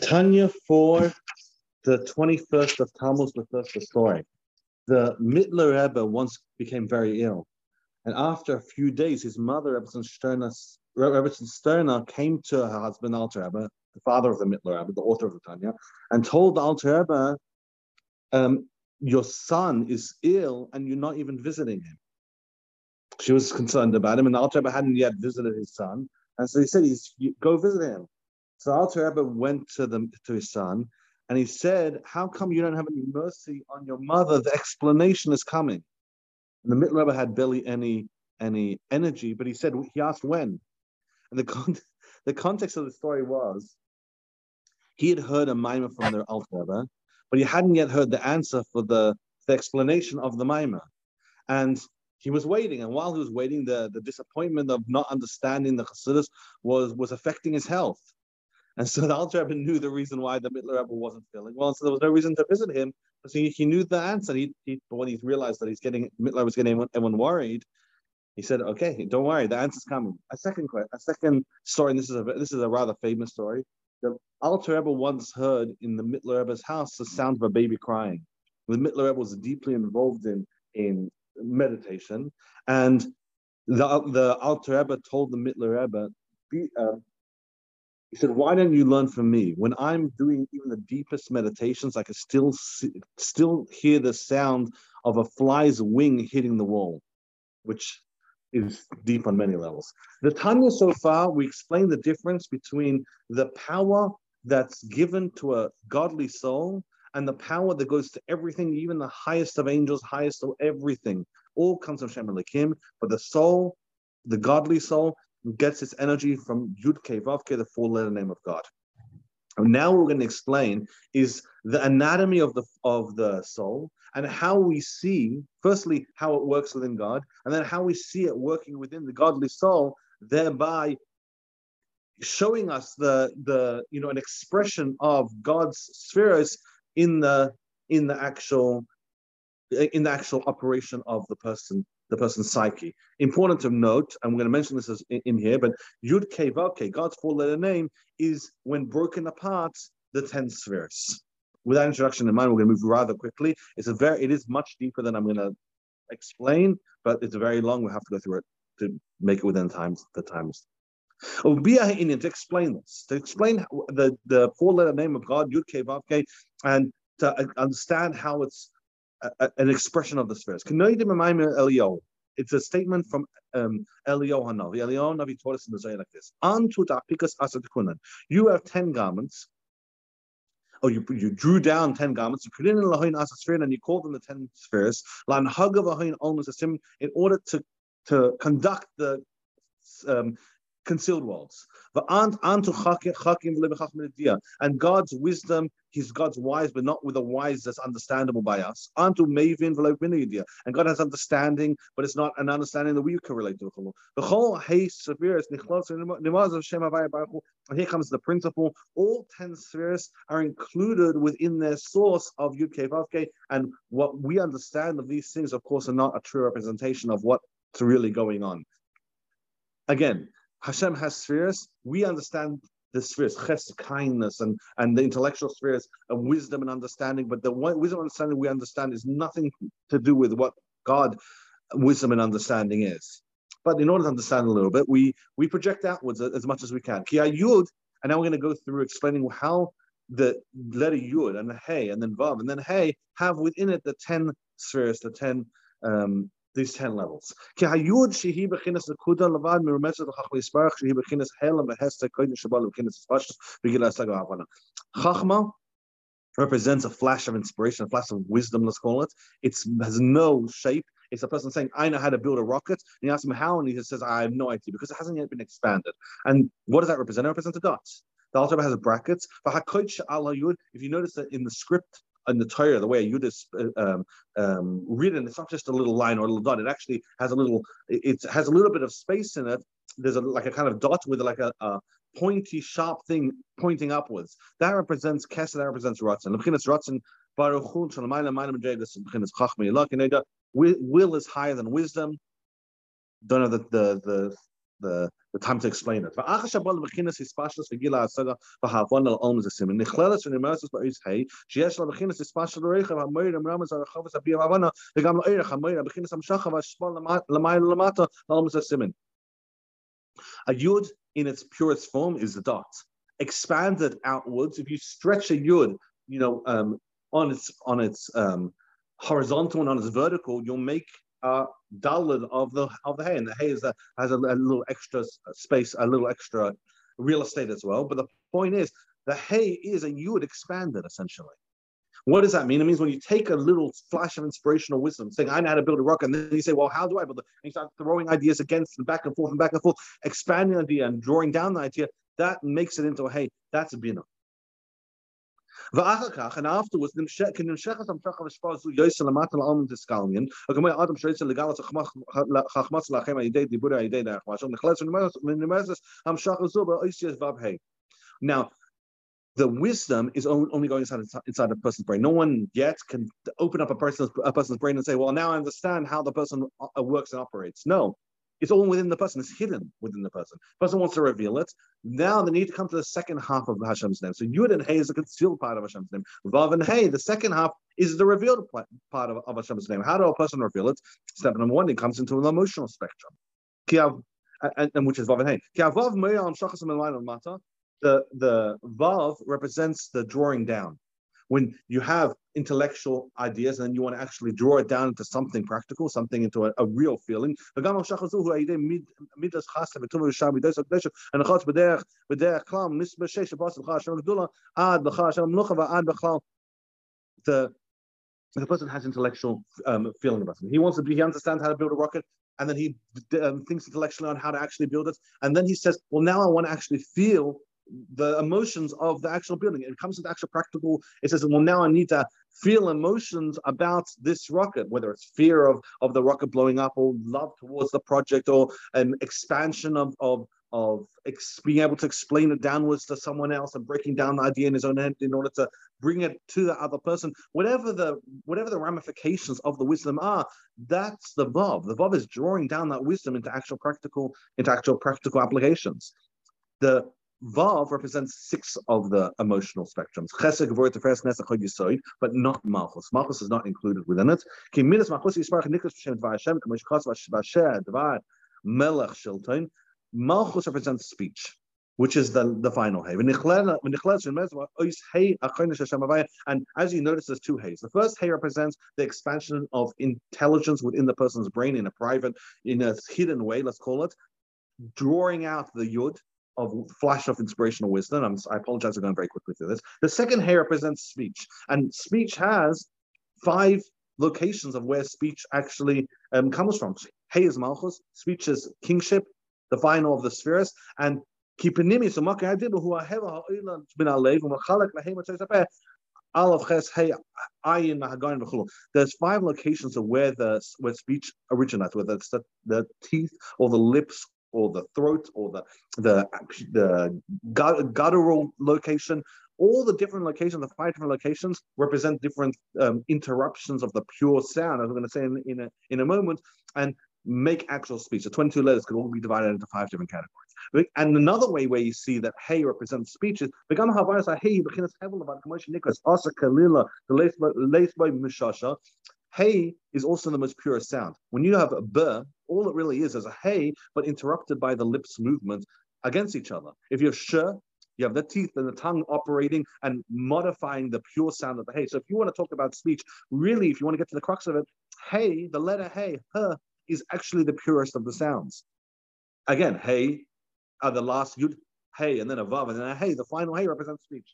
Tanya for the 21st of Tammuz, the first story. The Mittler Rebbe once became very ill. And after a few days, his mother, Rebbe Sterna, came to her husband, Alter Rebbe, the father of the Mittler Rebbe, the author of the Tanya, and told Alter Rebbe, um, your son is ill and you're not even visiting him. She was concerned about him, and Alter Rebbe hadn't yet visited his son. And so he said, go visit him. So Alter Rebbe went to, the, to his son, and he said, how come you don't have any mercy on your mother? The explanation is coming. And the Mittler Rebbe had barely any, any energy, but he said, he asked when. And the, con- the context of the story was, he had heard a mimer from the Alter Rebbe, but he hadn't yet heard the answer for the, the explanation of the mimer. And he was waiting, and while he was waiting, the, the disappointment of not understanding the Chassidus was, was affecting his health. And so the Alter Rebbe knew the reason why the Mittler Rebbe wasn't feeling well, so there was no reason to visit him. So he, he knew the answer. He, he, but when he realized that he's getting Mittler was getting everyone worried, he said, "Okay, don't worry, the answer's coming." A second question, a second story, and this is a this is a rather famous story. The Alter Rebbe once heard in the Mittler Rebbe's house the sound of a baby crying. The Mittler Rebbe was deeply involved in in meditation, and the the Alter Rebbe told the Mittler Rebbe, be, uh, he said, "Why don't you learn from me? When I'm doing even the deepest meditations, I can still see, still hear the sound of a fly's wing hitting the wall, which is deep on many levels. The Tanya so far, we explain the difference between the power that's given to a godly soul and the power that goes to everything, even the highest of angels, highest of everything. All comes from Shem Elokim, but the soul, the godly soul, gets its energy from Yud Ke Vav Ke, the four-letter name of God. And now what we're going to explain is the anatomy of the of the soul and how we see, firstly, how it works within God, and then how we see it working within the godly soul, thereby showing us the the you know an expression of God's spheres in the in the actual in the actual operation of the person the person's psyche. Important to note, I'm going to mention this as in, in here, but Yud Ke Vav Ke, God's four-letter name, is when broken apart the ten spheres. With that introduction in mind, we're going to move rather quickly. It's a very, it is much deeper than I'm going to explain, but it's very long. We have to go through it to make it within times the times. Oh, to explain this, to explain the, the four-letter name of God, Yud Ke Vav Ke, and to uh, understand how it's a, an expression of the spheres. It's a statement from um, Eliyahu Hanavi. Eliyahu Hanavi taught us in the Zohar like this: You have ten garments. Oh, you, you drew down ten garments. You put in Lahain and you called them the ten spheres. In order to to conduct the um, concealed worlds. And God's wisdom, He's God's wise, but not with a wise that's understandable by us. And God has understanding, but it's not an understanding that we can relate to. And here comes the principle. All 10 spheres are included within their source of Yud Vavke. And what we understand of these things, of course, are not a true representation of what's really going on. Again, Hashem has spheres. We understand the spheres, ches, kindness, and, and the intellectual spheres, of wisdom and understanding. But the wisdom and understanding we understand is nothing to do with what God, wisdom and understanding is. But in order to understand a little bit, we we project outwards as much as we can. Ki yud, and now we're going to go through explaining how the letter yud and the hey and then vav and then hey have within it the ten spheres, the ten um, these 10 levels. Chachma represents a flash of inspiration, a flash of wisdom, let's call it. It has no shape. It's a person saying, I know how to build a rocket. And you ask him how, and he says, I have no idea, because it hasn't yet been expanded. And what does that represent? It represents a dot. The altar has brackets. If you notice that in the script in the Torah, the way Yud is um, um, written, it's not just a little line or a little dot. It actually has a little, it has a little bit of space in it. There's a, like a kind of dot with like a, a pointy, sharp thing pointing upwards. That represents Keser, that represents Ratzon. Ratzon, Will is higher than wisdom. Don't know the, the, the the, the time to explain it. A yud in its purest form is a dot. Expanded outwards, if you stretch a yud, you know, um, on its on its um, horizontal and on its vertical, you'll make uh, dalid of the of the hay, and the hay is a, has a, a, little extra space, a little extra real estate as well. But the point is, the hay is a expand it essentially. What does that mean? It means when you take a little flash of inspirational wisdom, saying, I know how to build a rock, and then you say, Well, how do I build it? And you start throwing ideas against and back and forth and back and forth, expanding the idea and drawing down the idea, that makes it into a hey, that's a bina. And afterwards, nimshek Now, the wisdom is only going inside inside a person's brain. No one yet can open up a person's a person's brain and say, "Well, now I understand how the person uh, works and operates." No, it's all within the person. It's hidden within the person. The person wants to reveal it. Now they need to come to the second half of Hashem's name. So Yud and Hey is the concealed part of Hashem's name. Vav and Hey, the second half, is the revealed part of, of Hashem's name. How do a person reveal it? Step number one, it comes into an emotional spectrum. And, and which is Vav and Hey. The, the Vav represents the drawing down when you have intellectual ideas and you want to actually draw it down into something practical, something into a, a real feeling. The the person has intellectual um, feeling about it. He wants to be, he understands how to build a rocket, and then he um, thinks intellectually on how to actually build it. And then he says, Well, now I want to actually feel the emotions of the actual building. It comes into actual practical. It says, well, now I need to feel emotions about this rocket, whether it's fear of, of the rocket blowing up or love towards the project or an expansion of, of, of ex- being able to explain it downwards to someone else and breaking down the idea in his own head in order to bring it to the other person. Whatever the whatever the ramifications of the wisdom are, that's the Vav. The Vav is drawing down that wisdom into actual practical, into actual practical applications. The Vav represents six of the emotional spectrums. Chesed, Gevurah, Tiferes, Netzach, Yisoid, but not Malchus. Malchus is not included within it. Ki midas Malchus Yisparach Niklas B'Shem Dvar Hashem, K'mosh Chos Vasher Dvar Melech Shilton. Malchus represents speech, which is the, the final hay. And as you notice, there's two hays. The first hay represents the expansion of intelligence within the person's brain in a private, in a hidden way, let's call it, drawing out the yud, of flash of inspirational wisdom. I'm, i apologize for going very quickly through this. The second hair represents speech, and speech has five locations of where speech actually um, comes from. Hey is Malchus, speech is kingship, the final of the spheres, and kipanimi so who are there's five locations of where the where speech originates, whether it's the, the teeth or the lips or the throat or the the the guttural location. All the different locations the five different locations represent different um, interruptions of the pure sound as we're going to say in, in a in a moment and make actual speech. The 22 letters could all be divided into five different categories. And another way where you see that hey represents speech is hey Hey is also the most pure sound. When you have a burr, all it really is is a hey, but interrupted by the lips movement against each other. If you have sh, you have the teeth and the tongue operating and modifying the pure sound of the hey. So if you want to talk about speech, really, if you want to get to the crux of it, hey, the letter hey, her, is actually the purest of the sounds. Again, hey, are the last yud, hey, and then a vav, and then a hey, the final hey represents speech.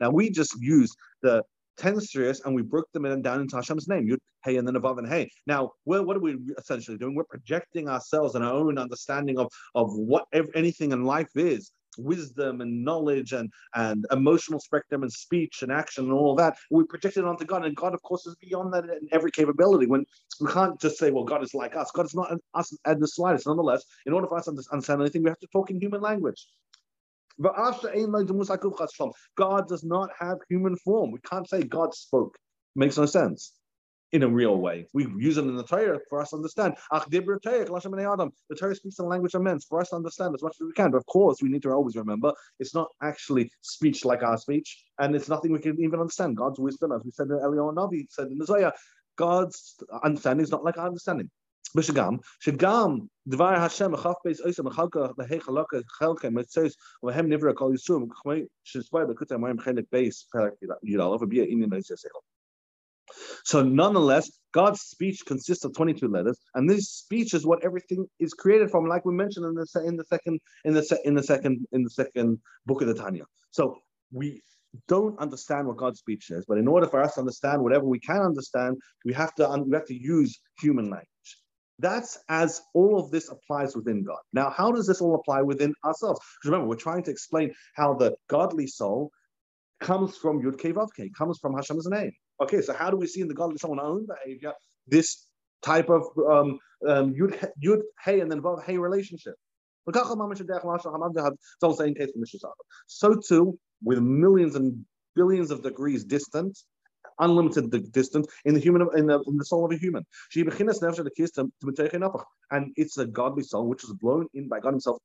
Now we just use the 10 spheres and we broke them in and down into Hashem's name, Yud, Hey, and then above and Hey. Now, what are we essentially doing? We're projecting ourselves and our own understanding of, of what anything in life is wisdom and knowledge and, and emotional spectrum and speech and action and all that. We project it onto God, and God, of course, is beyond that in every capability. When we can't just say, well, God is like us. God is not us at the slightest. Nonetheless, in order for us to understand anything, we have to talk in human language. God does not have human form. We can't say God spoke. It makes no sense. in a real way. We use it in the Torah for us to understand. The Torah speaks in the language of men for us to understand as much as we can. But of course, we need to always remember it's not actually speech like our speech, and it's nothing we can even understand. God's wisdom, as we said in Eliyahu Navi, said in Isaiah, God's understanding is not like our understanding. בשגם, שגם דבר השם החף בייס אויסם מחלקה בהי חלקה חלקה מצייס והם נברא כל יישום כמו שספוי בקוטע המים חלק בייס פרק י"א וביע עניין אויס יסכל. So nonetheless, God's speech consists of 22 letters, and this speech is what everything is created from, like we mentioned in the in the second in the in the second in the second book of the Tanya. So we don't understand what God's speech is, but in order for us to understand whatever we can understand, we have to we have to use human language. That's as all of this applies within God. Now, how does this all apply within ourselves? Because remember, we're trying to explain how the godly soul comes from Yud Kei Vav comes from Hashem's name. Okay, so how do we see in the godly soul in our own behavior this type of um, um, Yud, Yud Hey and then Vav Hey relationship? So too, with millions and billions of degrees distant, unlimited distance in the human in the, in the soul of a human. And it's a godly soul which is blown in by God Himself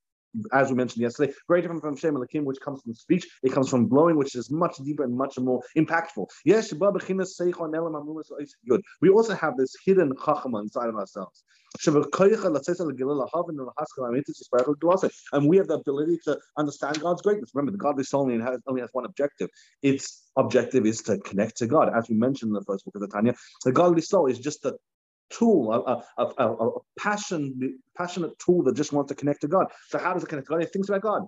as we mentioned yesterday, very different from Shem Lakim, which comes from speech. It comes from blowing, which is much deeper and much more impactful. Yes, good. we also have this hidden chachama inside of ourselves. And we have the ability to understand God's greatness. Remember, the godly soul only has, only has one objective. Its objective is to connect to God. As we mentioned in the first book of the Tanya, the godly soul is just a tool, a, a, a, a passion, passionate tool that just wants to connect to God. So how does it connect to God? It thinks about God.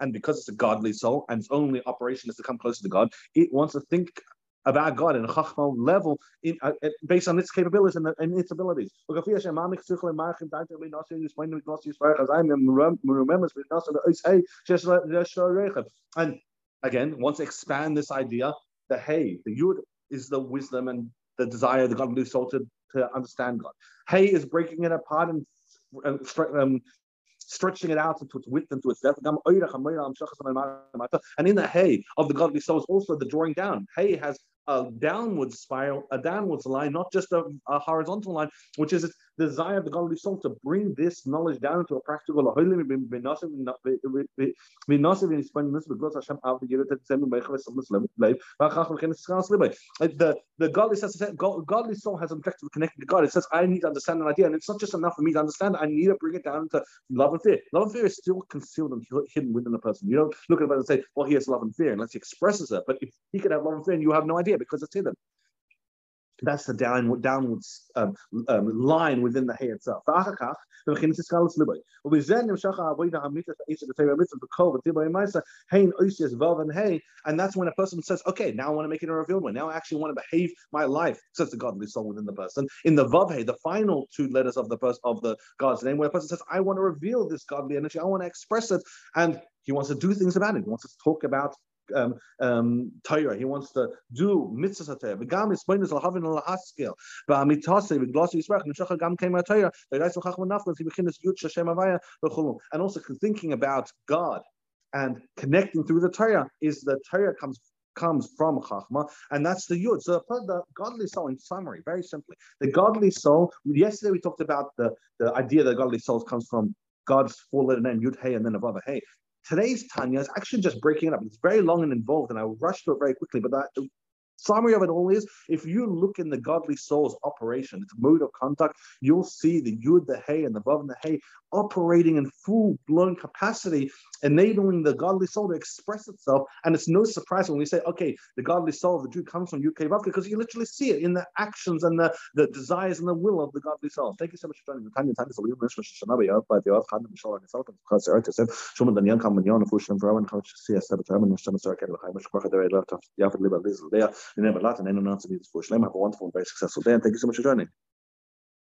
And because it's a godly soul and its only operation is to come closer to God, it wants to think about God in a chachma level in, uh, based on its capabilities and, and its abilities. And again, once expand this idea that hey, the yud is the wisdom and the desire, the godly soul to, to understand God. Hey is breaking it apart and um, stretching it out into its width and to its depth. And in the hay of the godly soul is also the drawing down. Hay has a downward spiral, a downwards line, not just a, a horizontal line, which is the desire of the godly soul to bring this knowledge down into a practical. The, the godly, says, godly soul has an objective connected to God. It says, I need to understand an idea, and it's not just enough for me to understand, I need to bring it down into love and fear. Love and fear is still concealed and hidden within a person. You don't look at it and say, well, he has love and fear, unless he expresses it. But if he could have love and fear and you have no idea because it's hidden. That's the downward downwards um, um, line within the hay itself. And that's when a person says, okay, now I want to make it a revealed one. Now I actually want to behave my life, says the godly soul within the person. In the Vav the final two letters of the person of the God's name, where a person says, I want to reveal this godly energy, I want to express it, and he wants to do things about it. He wants to talk about um, um, Torah. He wants to do mitzvahs Torah. V'gam ispoinus al havin al haskel. V'amitase v'glosi yisrach nishacha gam out Torah. V'gais l'chachma naflas v'bechinas yud shashem avaya v'chulu. And also thinking about God and connecting through the Torah is the Torah comes comes from Chachma, and that's the Yud. So the godly soul, in summary, very simply, the godly soul. Yesterday we talked about the, the idea that godly soul comes from God's four-letter name Yud Hey and then above Hey. Today's Tanya is actually just breaking it up. It's very long and involved, and I will rush through it very quickly. But that, summary of it all is if you look in the godly soul's operation, its mode of contact, you'll see the yud, the hay, and the vav and the hay operating in full blown capacity, enabling the godly soul to express itself. And it's no surprise when we say, okay, the godly soul of the Jew comes from Yud Vav because you literally see it in the actions and the, the desires and the will of the godly soul. Thank you so much for joining me. Khan, Mishal, and else needs for Shlem. Have a wonderful and very successful day, and thank you so much for joining.